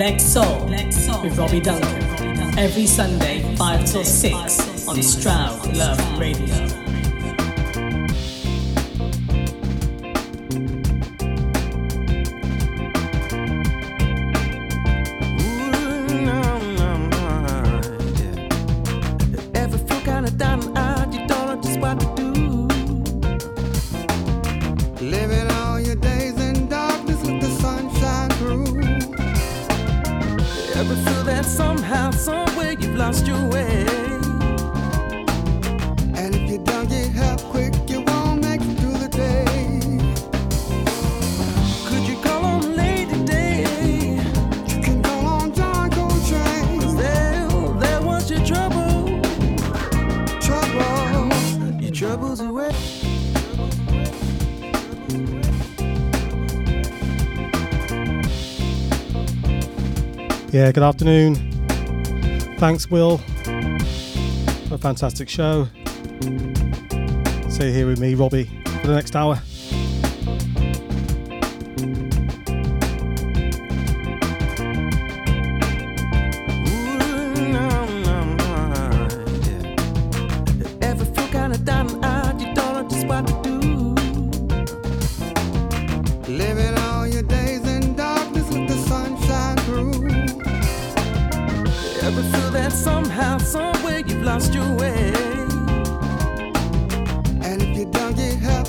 Black Soul, Black Soul with Robbie Duncan. Every Sunday, 5 till 6 on Stroud Love Radio. Yeah, good afternoon. Thanks, Will. A fantastic show. Stay here with me, Robbie, for the next hour. ever feel that somehow, somewhere you've lost your way? And if you don't get help,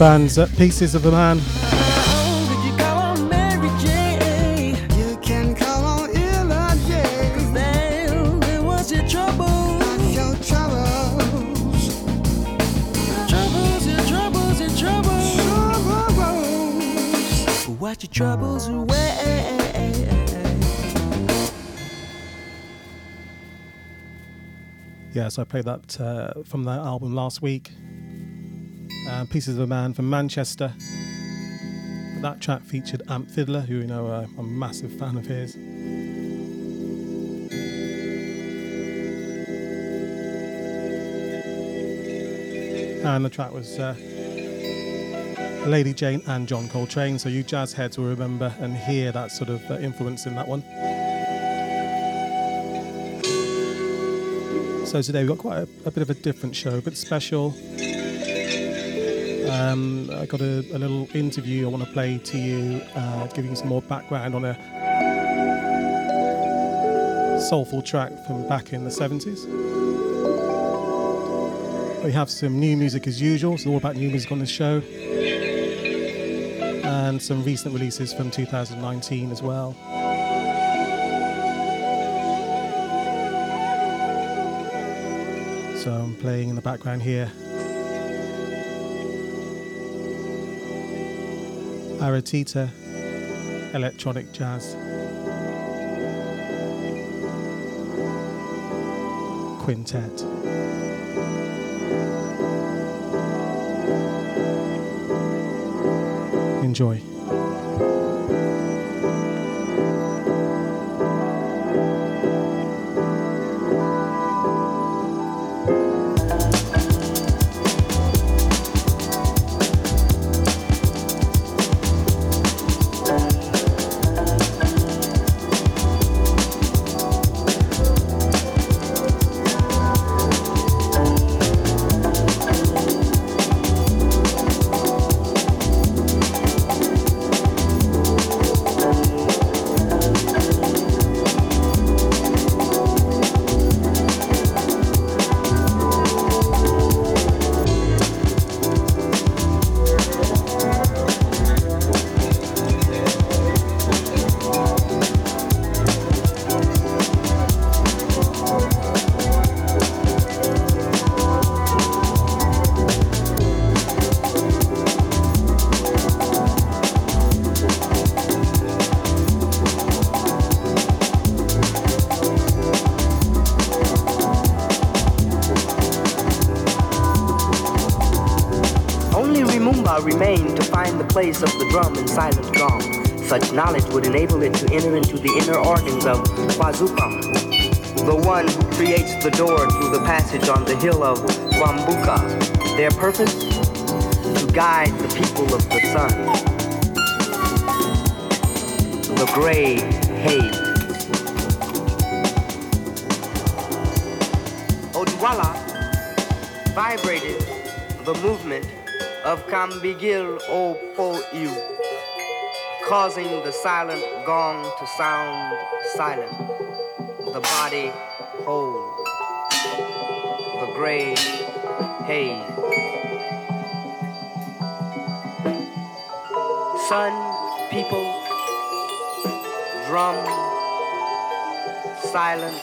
band's at Pieces of a Man. Troubles away. Yes, I played that uh, from that album last week uh, Pieces of a Man from Manchester. That track featured Amp Fiddler, who you know uh, I'm a massive fan of his. And the track was uh, Lady Jane and John Coltrane, so you jazz heads will remember and hear that sort of uh, influence in that one. So today we've got quite a, a bit of a different show, a bit special. Um, I got a, a, little interview I want to play to you, uh, giving you some more background on a soulful track from back in the 70s. We have some new music as usual, so all about new music on this show, and some recent releases from 2019 as well. So I'm playing in the background here. Aratita Electronik Jazz Quintet. Enjoy. Place of the drum and silent gong. Such knowledge would enable it to enter into the inner organs of Wazupam, the one who creates the door through the passage on the hill of Wambuka. Their purpose? To guide the people of the sun. The gray haze. Odwalla vibrated the movement of Kambigil Opo'u, causing the silent gong to sound silent, the body whole, the gray haze. Sun, people, drum, silent,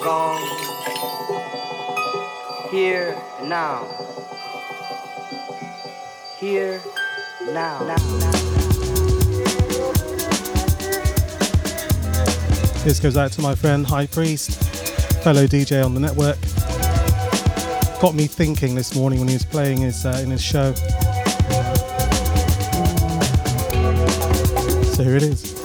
gong, here now here, now. now. This goes out to my friend High Priest, fellow DJ on the network. Got me thinking this morning when he was playing his uh, in his show. So here it is.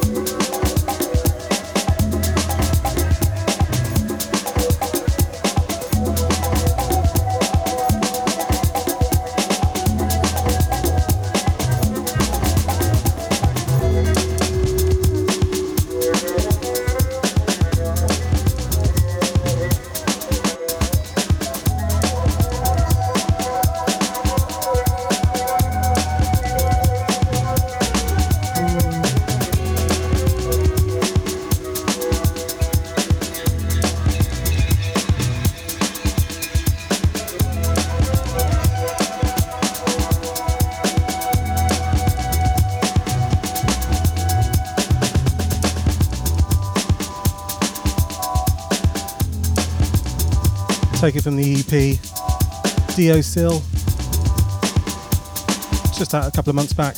Taken from the EP Dio Sil, just out a couple of months back.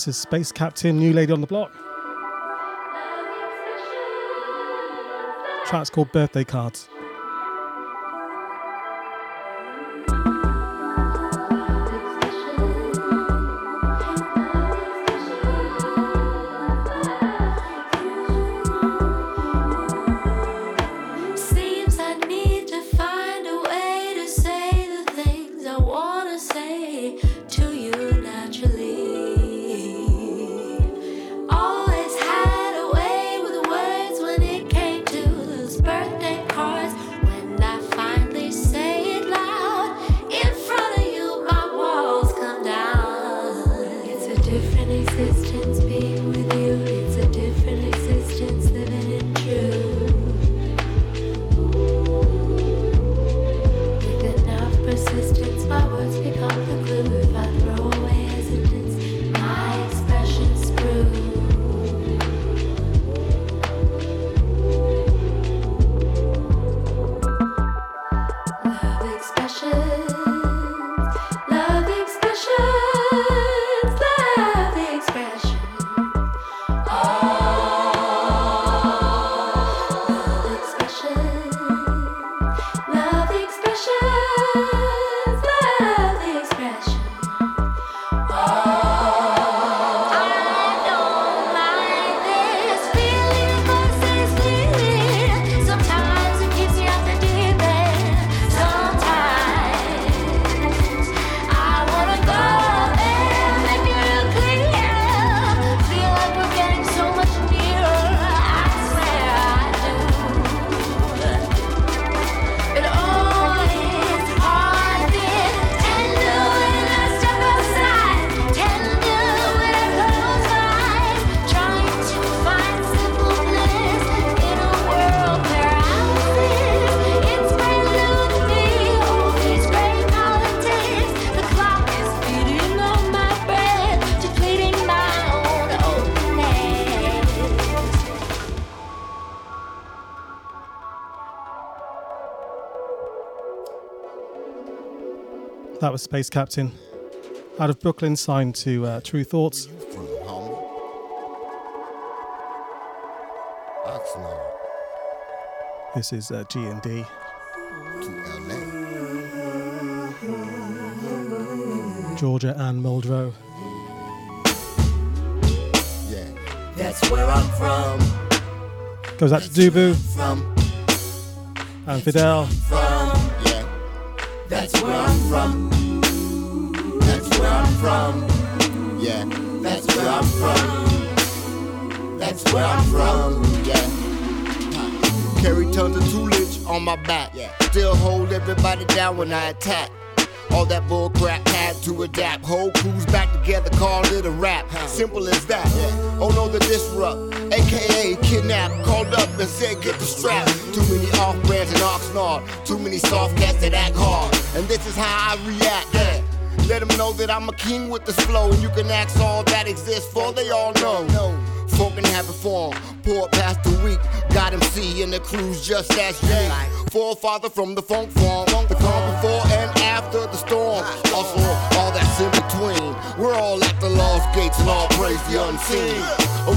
This is Space Captain, New Lady on the Block. Track's called Birthday Cards. That was Space Captain. Out of Brooklyn, signed to uh, Tru Thoughts. This is uh, G and D. Georgia Anne Muldrow. Yeah, that's where I'm from. Goes out to Dubu. From. And Fidel. That's where I'm from. That's where I'm from. Yeah, that's where I'm from. That's where I'm from. Yeah. Carry tons of toolage on my back. Yeah. Still hold everybody down when I attack. All that bull crap had to adapt. Whole crews back together, called it a rap. Simple as that. Yeah. Oh no, the disrupt, aka kidnap. Called up and said, get the strap. Too many off brands and Oxnard. Too many soft cats that act hard. And this is how I react. Yeah. Let them know that I'm a king with this flow. And you can ask all that exists for, they all know. Folk in habit form, poor past the week. Got MC and the crew's just as J. Forefather from the funk form, the calm before and after the storm. At gates and all praise the unseen.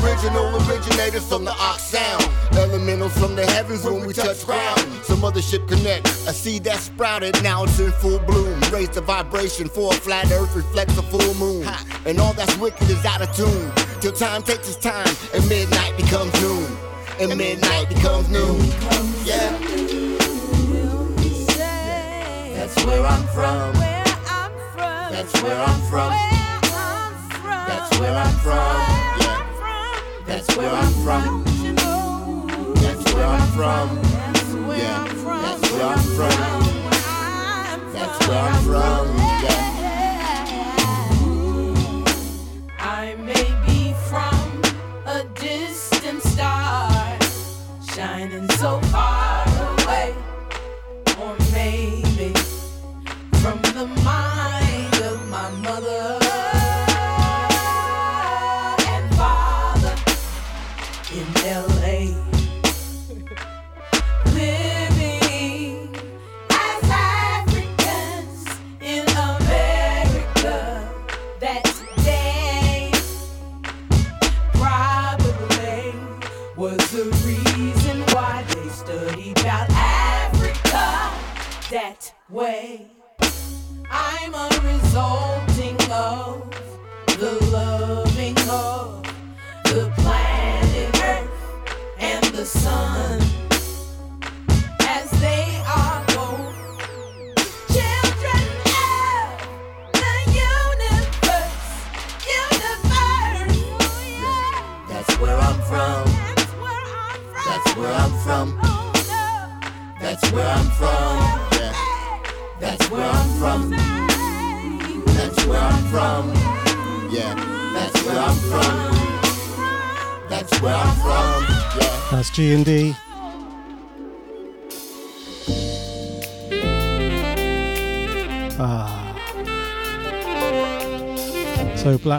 Original originators from the ox sound. Elementals from the heavens when we touch ground. Some mothership connect. A seed that sprouted, now it's in full bloom. Raise the vibration for a flat earth reflects a full moon. And all that's wicked is out of tune. Till time takes its time and midnight becomes noon. And midnight becomes noon. Yeah. That's where I'm from. That's where I'm from. Where I'm from. Yeah. That's where I'm from. That's where I'm from. That's where I'm from. That's where I'm from. Yeah. I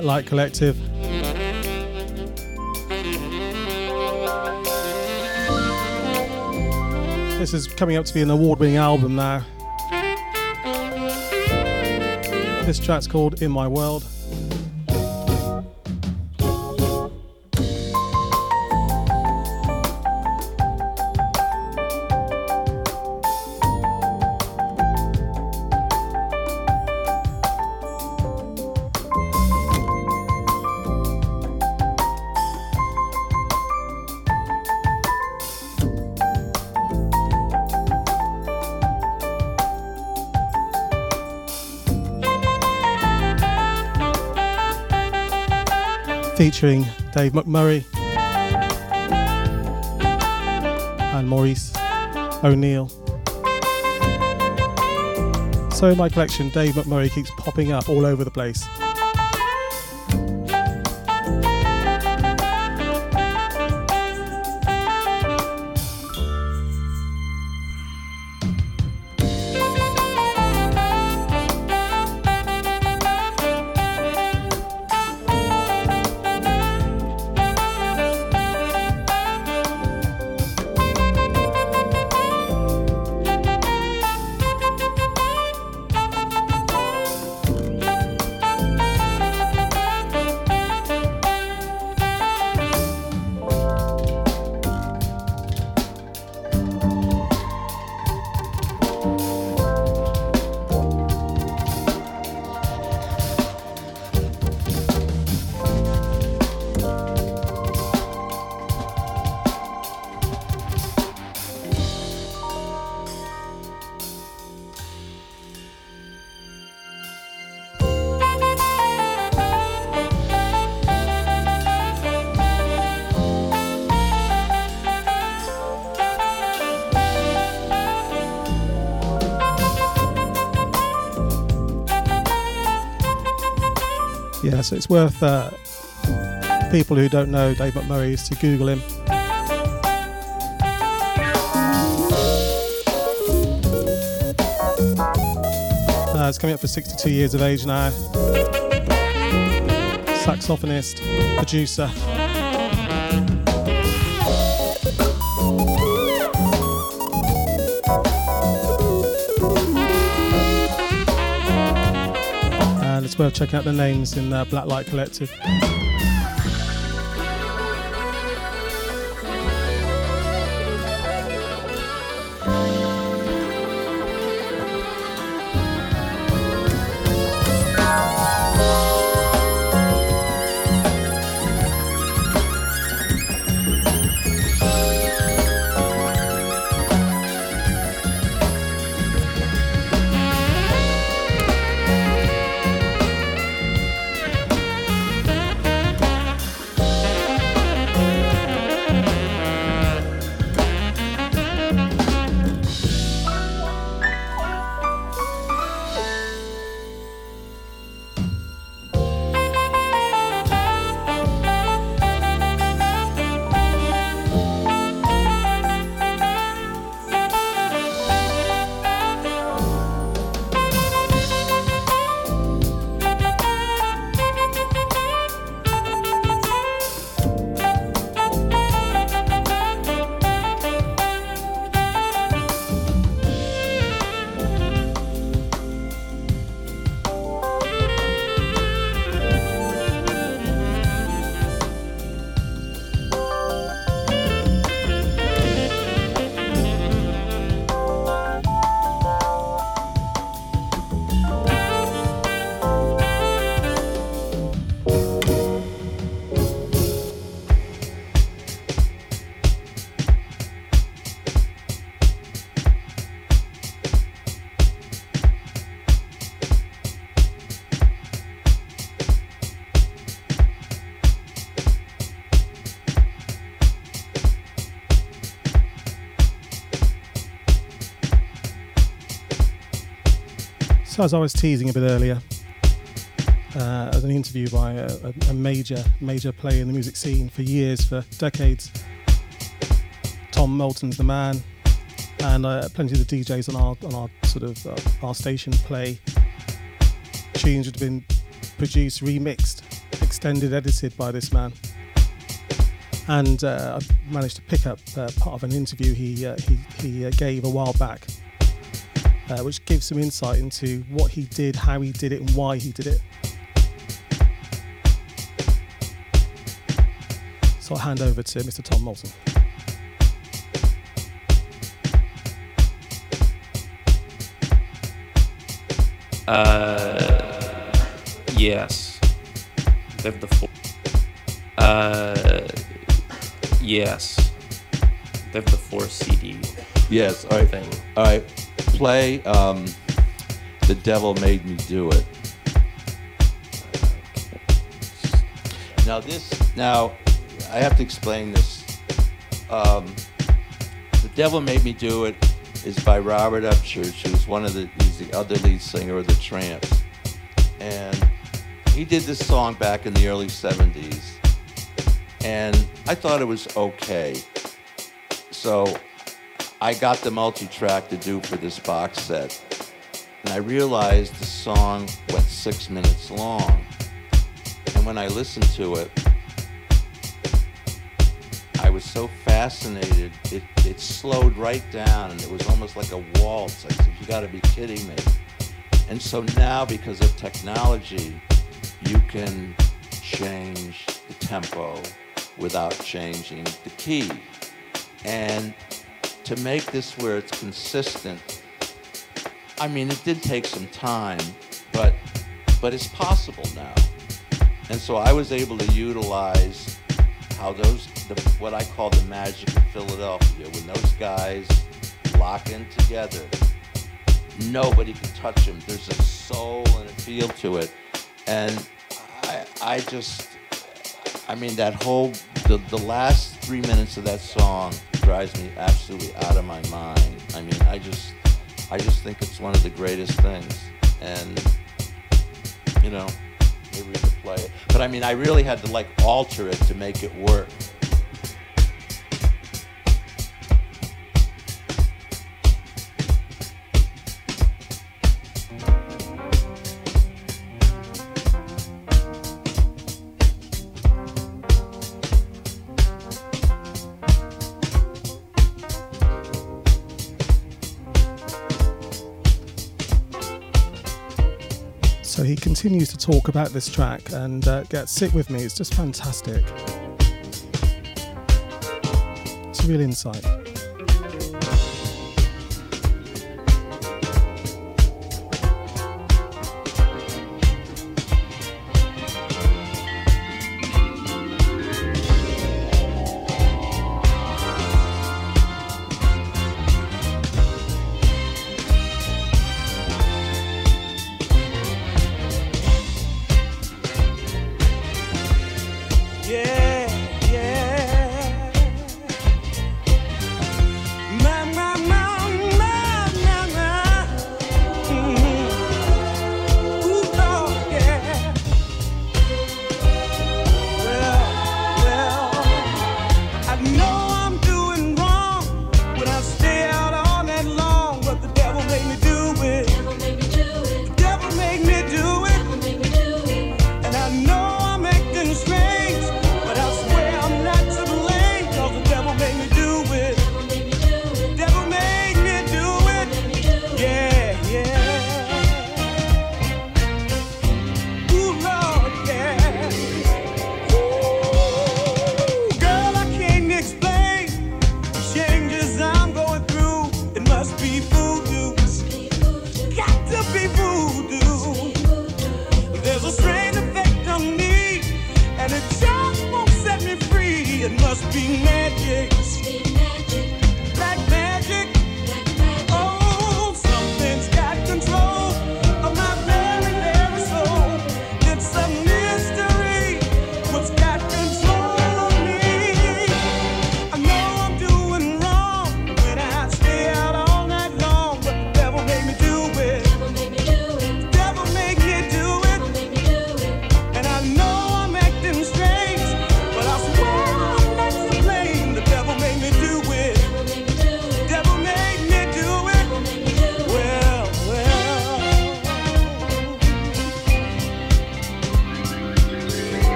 Black Light Collective. This is coming up to be an award-winning album now. This track's called In My World. Featuring Dave McMurray and Maurice O'Neill. So in my collection, Dave McMurray keeps popping up all over the place. Yeah, so it's worth uh, people who don't know Dave McMurray is to Google him. Uh, he's coming up for 62 years of age now. Saxophonist, producer. It's worth checking out the names in uh, Black Light Collective. As I was teasing a bit earlier, uh, as an interview by a, a, a, major, major player in the music scene for years, for decades, Tom Moulton's the man, and uh, plenty of the DJs on our on our sort of uh, our station play. Tunes that have been produced, remixed, extended, edited by this man. And uh, I managed to pick up uh, part of an interview he uh, he, he gave a while back uh, which gives some insight into what he did, how he did it, and why he did it. So I'll hand over to Mr. Tom Moulton. Uh, yes. Live the four. Uh, yes. Live the four CD. Yes. All right. Thing. All right play um, The Devil Made Me Do It. Now this, now I have to explain this. Um, the Devil Made Me Do It is by Robert Upchurch, who's one of the, he's the other lead singer of the Trammps. And he did this song back in the early 70s. And I thought it was okay. So I got the multi-track to do for this box set. And I realized the song went six minutes long. And when I listened to it, I was so fascinated. It, it slowed right down and it was almost like a waltz. I said, you gotta be kidding me. And so now, because of technology, you can change the tempo without changing the key. And to make this where it's consistent, I mean, it did take some time, but but it's possible now. And so I was able to utilize how those the, what I call the magic of Philadelphia when those guys lock in together. Nobody can touch them. There's a soul and a feel to it, and I I just I mean that whole the the last three minutes of that song drives me absolutely out of my mind. I mean, I just, I just think it's one of the greatest things, and you know, maybe we could play it. But I mean, I really had to like alter it to make it work. Continues to talk about this track and uh, get sick with me. It's just fantastic. It's a real insight.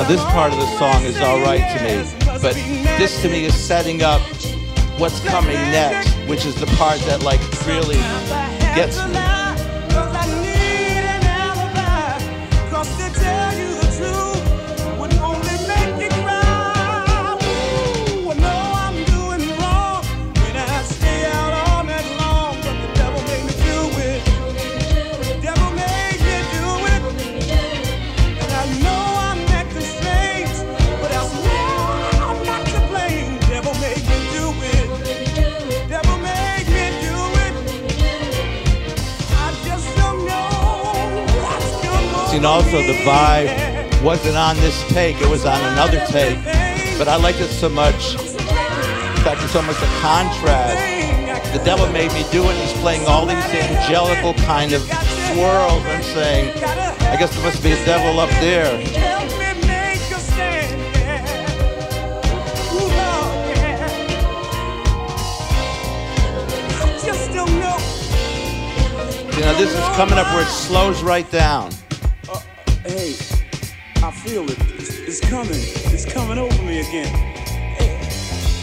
Now this part of the song is all right to me, but this to me is setting up what's coming next, which is the part that like really gets me. And also the vibe wasn't on this take, it was on another take. But I liked it so much. In fact, it's almost a contrast. The devil made me do it. He's playing all these angelical kind of swirls. I'm saying, I guess there must be a devil up there. You know, this is coming up where it slows right down feel it. It's, it's, coming. It's coming over me again. Hey,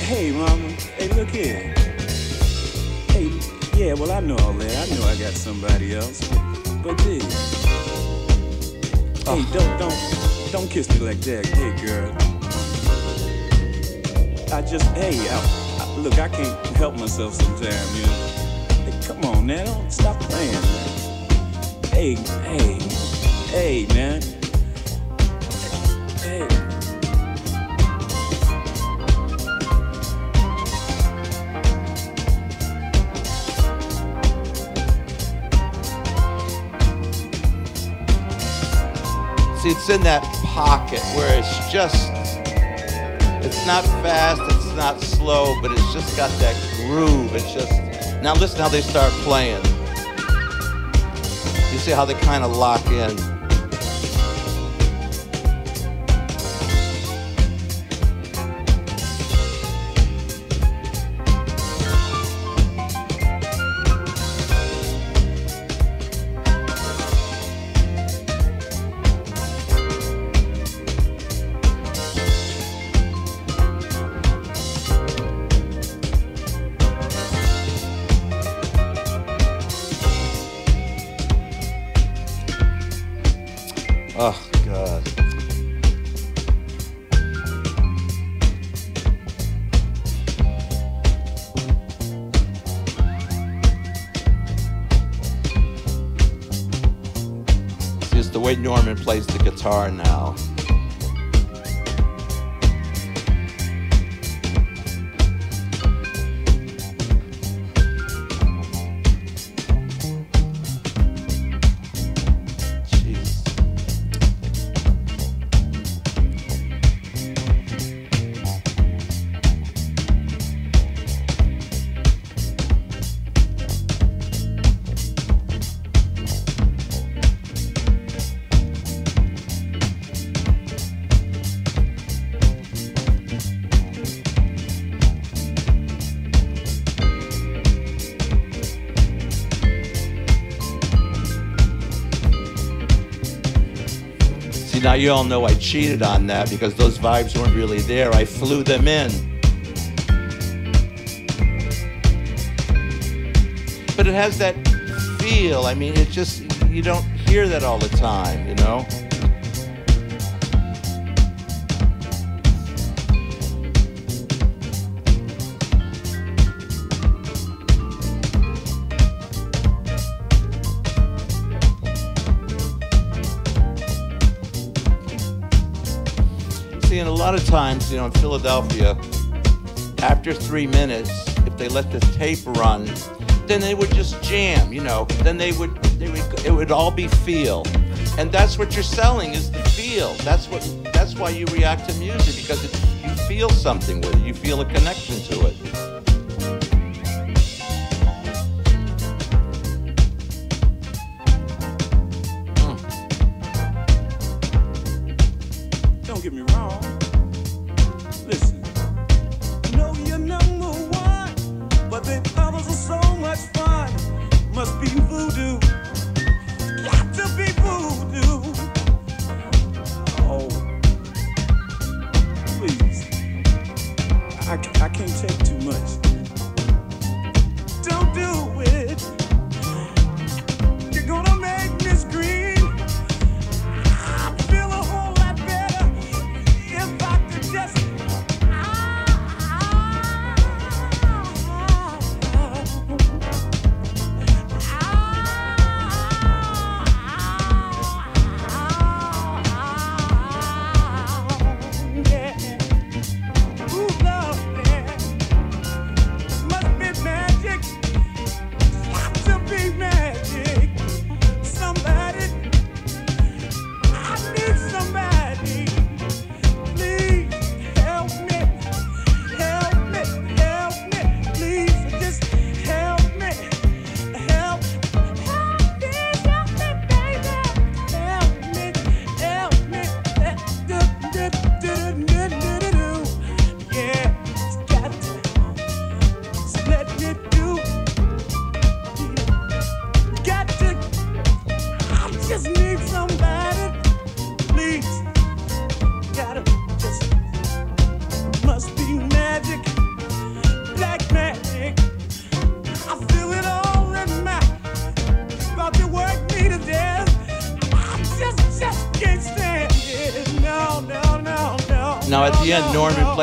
hey, mama. Hey, look here. Hey, yeah, well, I know all that. I know I got somebody else. But, oh. hey, ah. don't, don't, don't kiss me like that. Hey, girl. I just, hey, I, I, look, I can't help myself sometimes, you know. Hey, come on now, don't stop playing, man. Hey, hey. Hey, man. It's in that pocket where it's just, it's not fast, it's not slow, but it's just got that groove. It's just, now listen how they start playing. You see how they kind of lock in. Plays the guitar now. You all know I cheated on that because those vibes weren't really there. I flew them in. But it has that feel. I mean, it just, you don't hear that all the time, you know? of times, you know, in Philadelphia, after three minutes, if they let the tape run, then they would just jam, you know. Then they would, they would, it would all be feel, and that's what you're selling is the feel. That's what, that's why you react to music because it, you feel something with it. You feel a connection to it. Hmm. Don't get me wrong listen. You're number one, but the are so much fun. Must be voodoo. Got to be voodoo. Oh, please. I, I can't take too much.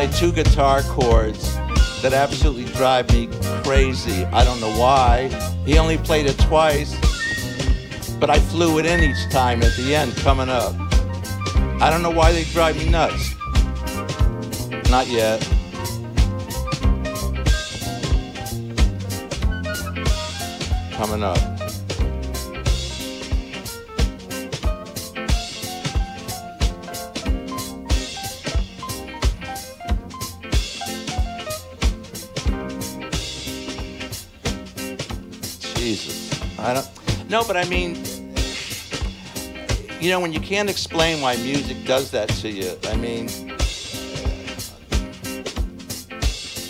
Played two guitar chords that absolutely drive me crazy. I don't know why. He only played it twice, but I flew it in each time at the end coming up. I don't know why they drive me nuts. Not yet. Coming up. No, but I mean, you know, when you can't explain why music does that to you, I mean,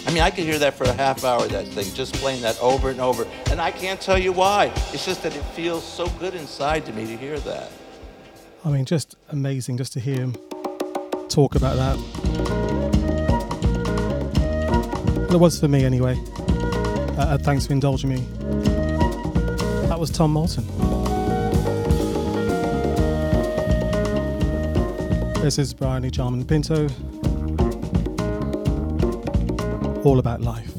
I mean, I could hear that for a half hour, that thing, just playing that over and over. And I can't tell you why. It's just that it feels so good inside to me to hear that. I mean, just amazing just to hear him talk about that. It was for me anyway. Uh, uh, thanks for indulging me. Was Tom Moulton. This is Brian E. Jarman Pinto. All about life.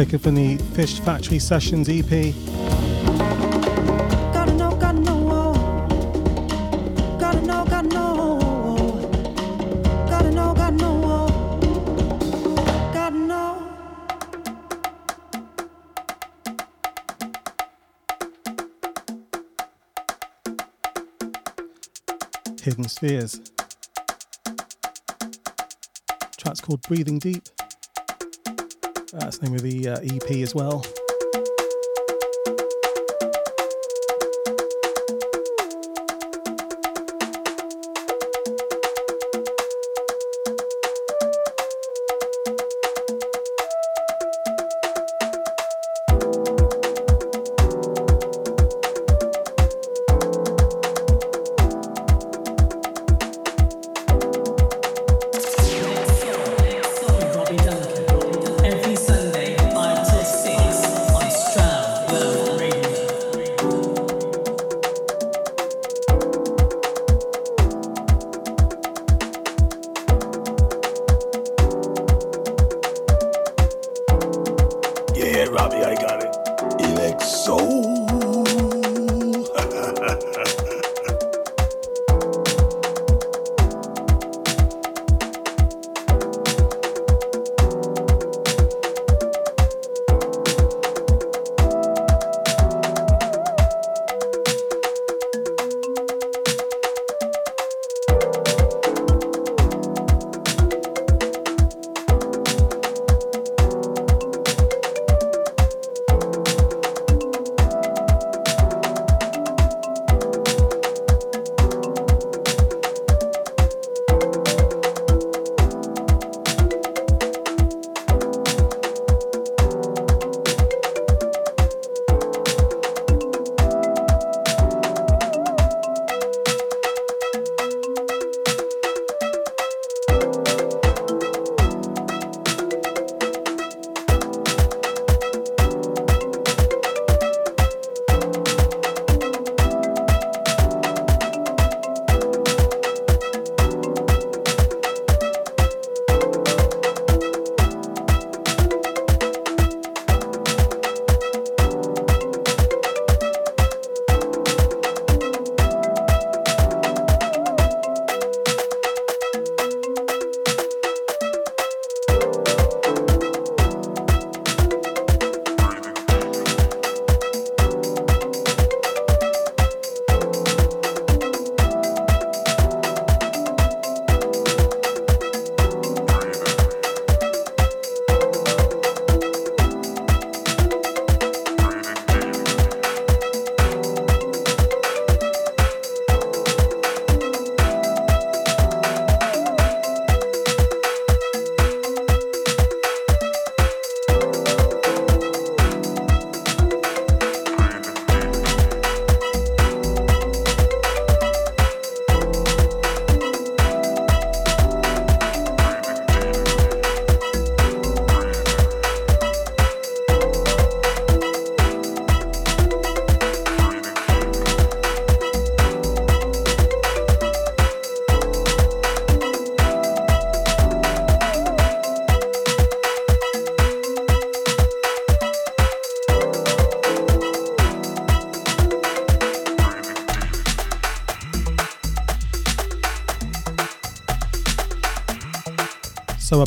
Taken from the Fish Factory Sessions EP. Hidden Spheres. Track's called Breathing Deep. That's the name the uh, EP as well. So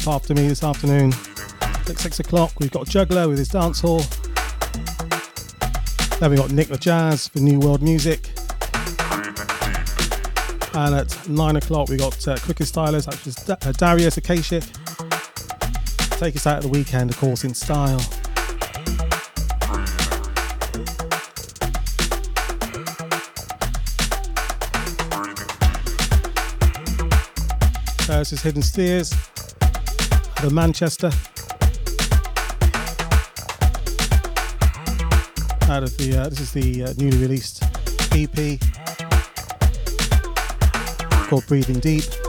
after me this afternoon at six o'clock, we've got Juggler with his dance hall. Then we've got Nick the Jazz for New World Music. And at nine o'clock, we've got uh, Crooked Stylers, da- uh, Darius Akashik. Take us out of the weekend, of course, in style. Uh, this is Hidden Spheres the Manchester. Out of the, uh, this is the uh, newly released EP called Breathing Deep.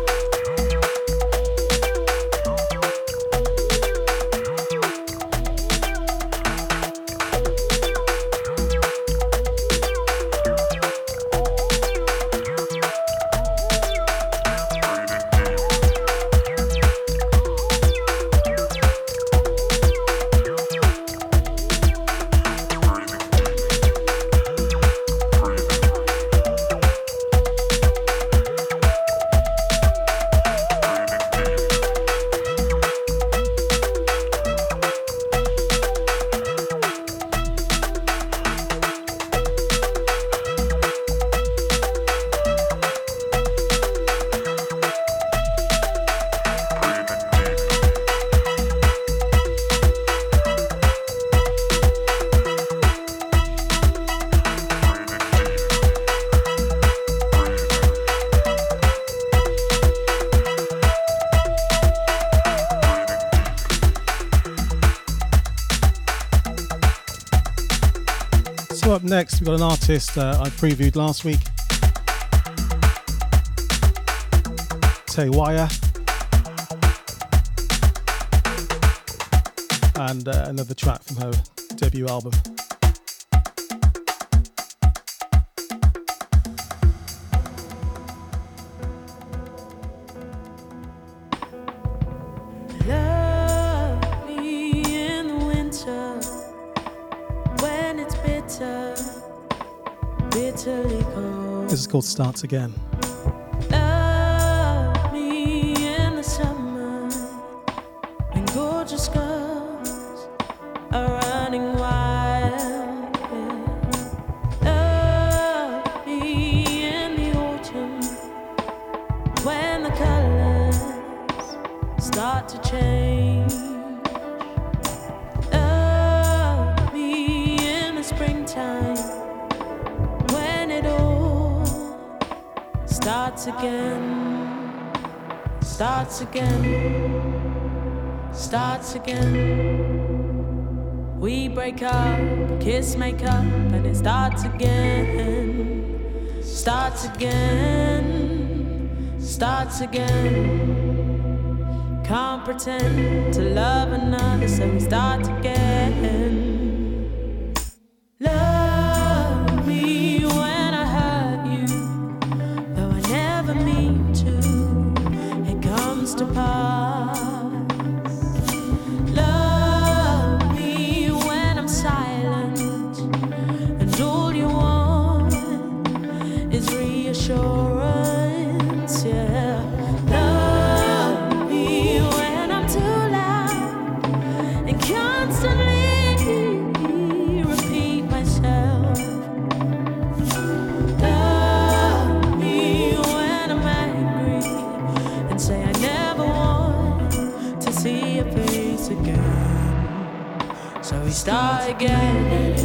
Artist uh, I previewed last week. Tawiah. And uh, another track from her debut album. Called Starts Again. Starts again, starts again, starts again. We break up, kiss, make up, and it starts again, starts again, starts again. Can't pretend to love another, so we start again. Love again.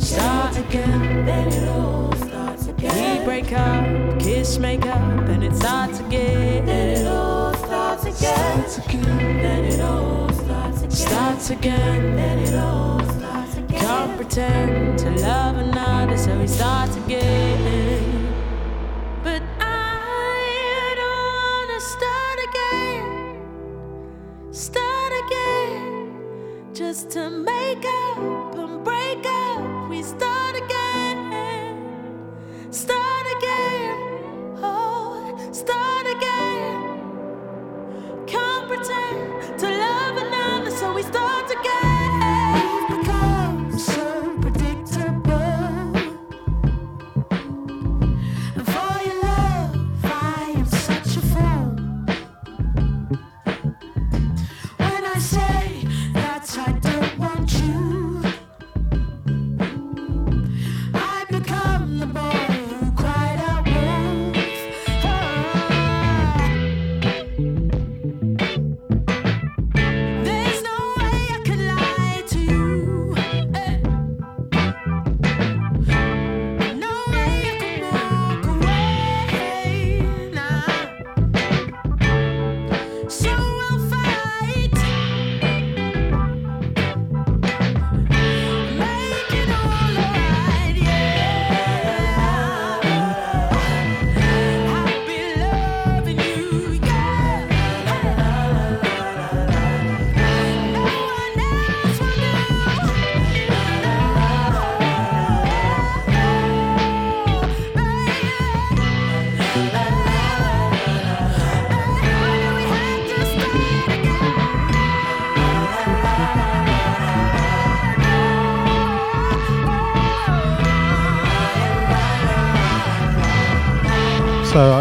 Start again. Then it all starts again. We break up, kiss, make up, and it starts again. It all starts again. Then it all starts again. Starts again. Then it all starts again. Can't pretend to love another, so we start again. To make up and break up, we start.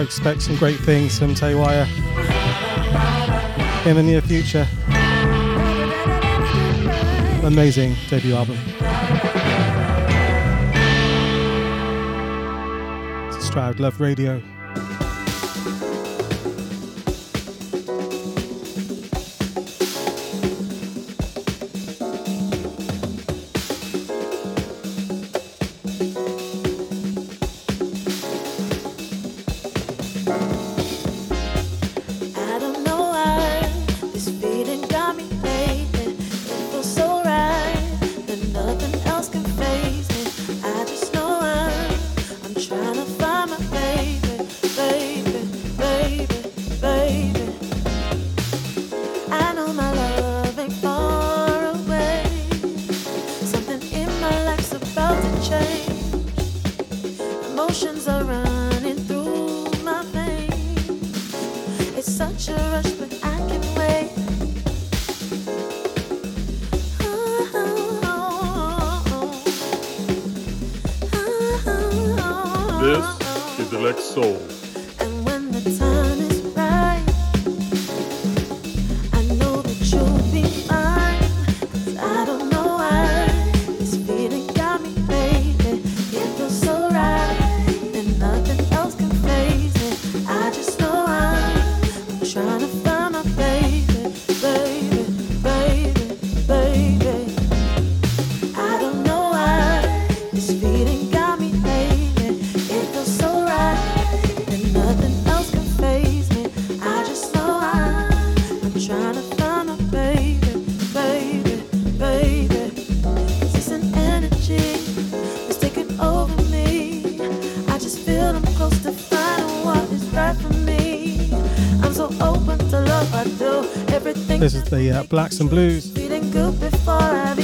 Expect some great things from Tawiah in the near future. Amazing debut album. Stroud Love Radio.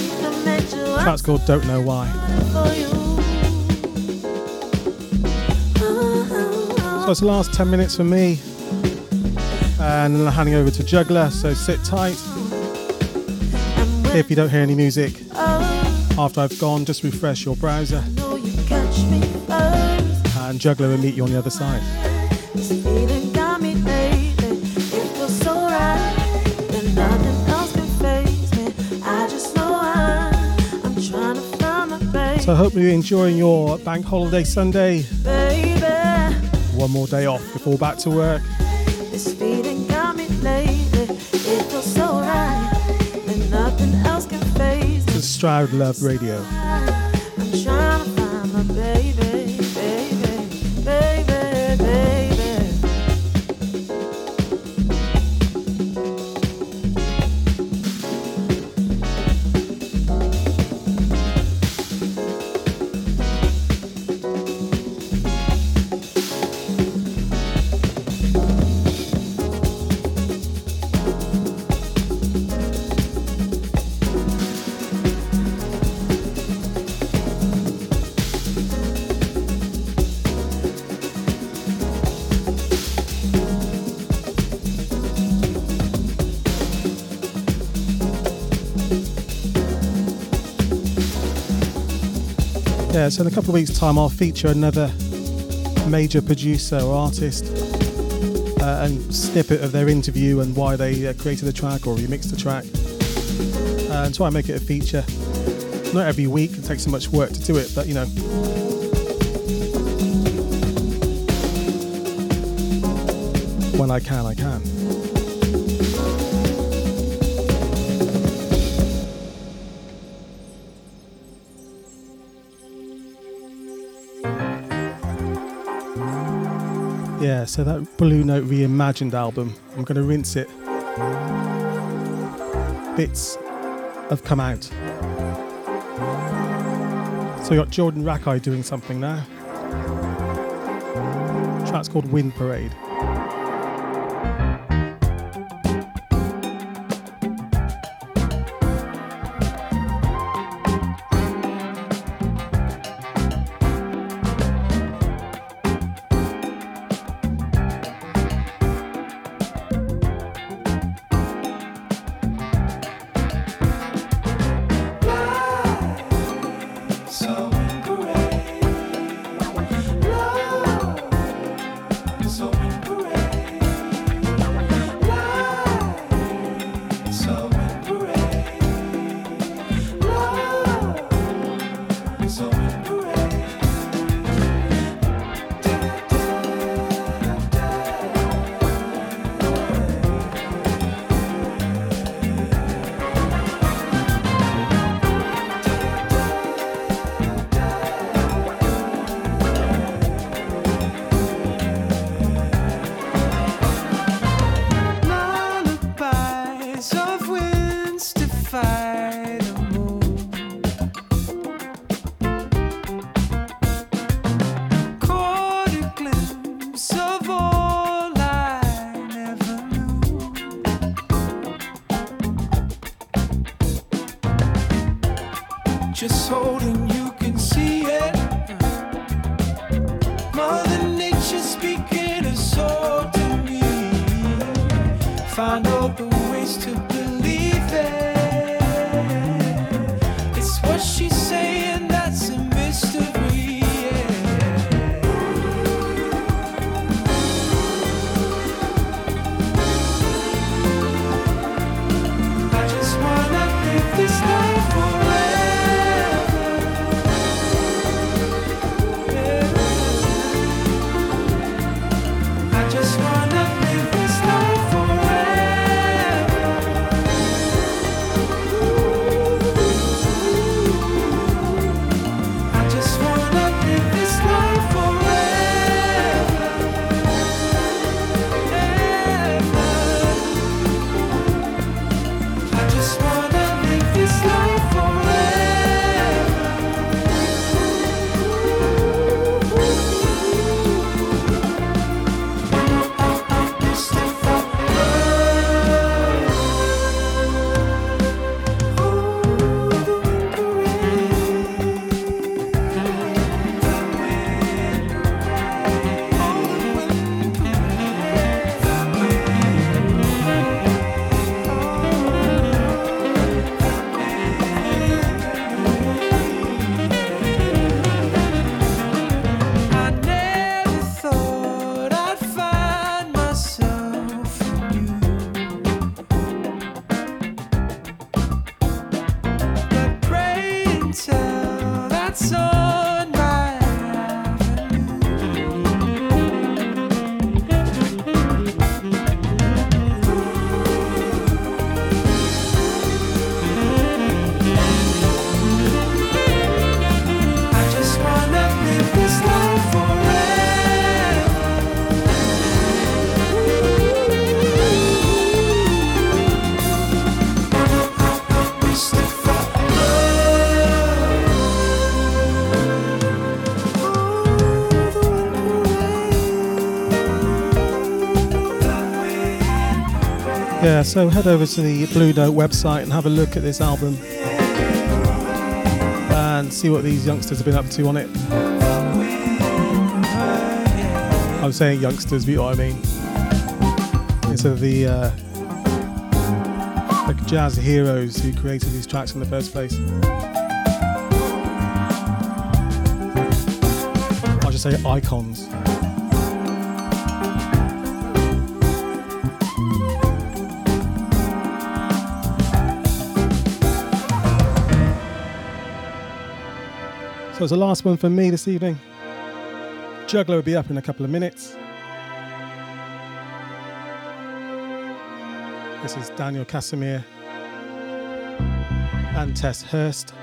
Even met you. I'm Track's called Don't Know Why. So it's the last 10 minutes for me. And then I'm handing over to Juggler, so sit tight. If you don't hear any music after I've gone, just refresh your browser. And Juggler will meet you on the other side. So I hope you're enjoying your bank holiday Sunday. baby. One more day off before back to work. This feeling got me lately. It feels so right, and nothing else can phase Stroud Love Radio. So in a couple of weeks' time, I'll feature another major producer or artist uh, and snippet of their interview and why they uh, created the track or remixed the track. Uh, and try and make it a feature. Not every week, it takes so much work to do it, but you know. When I can, I can. Yeah, so that Blue Note reimagined album, I'm going to rinse it. Bits have come out. So you got Jordan Rakei doing something now. Track's called Wind Parade. Find the ways to believe it. It's what she's so head over to the Blue Note website and have a look at this album and see what these youngsters have been up to on it. I'm saying youngsters, but you know what I mean. Instead of the uh, like jazz heroes who created these tracks in the first place. I'll just say icons. So it's the last one for me this evening. Juggler will be up in a couple of minutes. This is Daniel Casimir and Tess Hirst.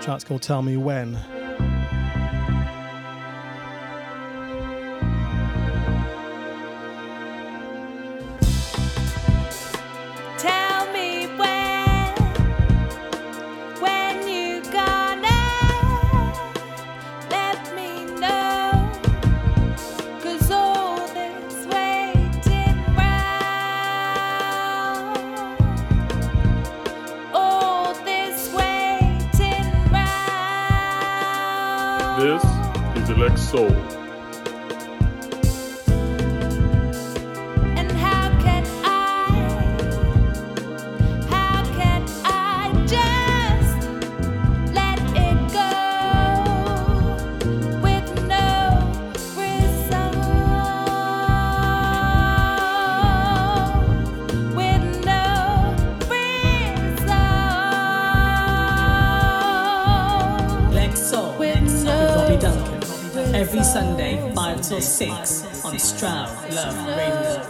Track's called Tell Me When. Is 6 on Stroud Love Radio.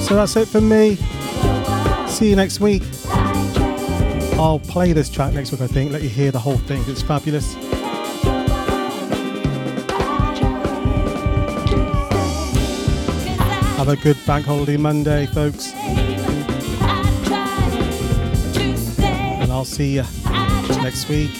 So that's it for me. See you next week. I'll play this track next week, I think, let you hear the whole thing. It's fabulous. Have a good bank holiday Monday, folks. And I'll see you next week.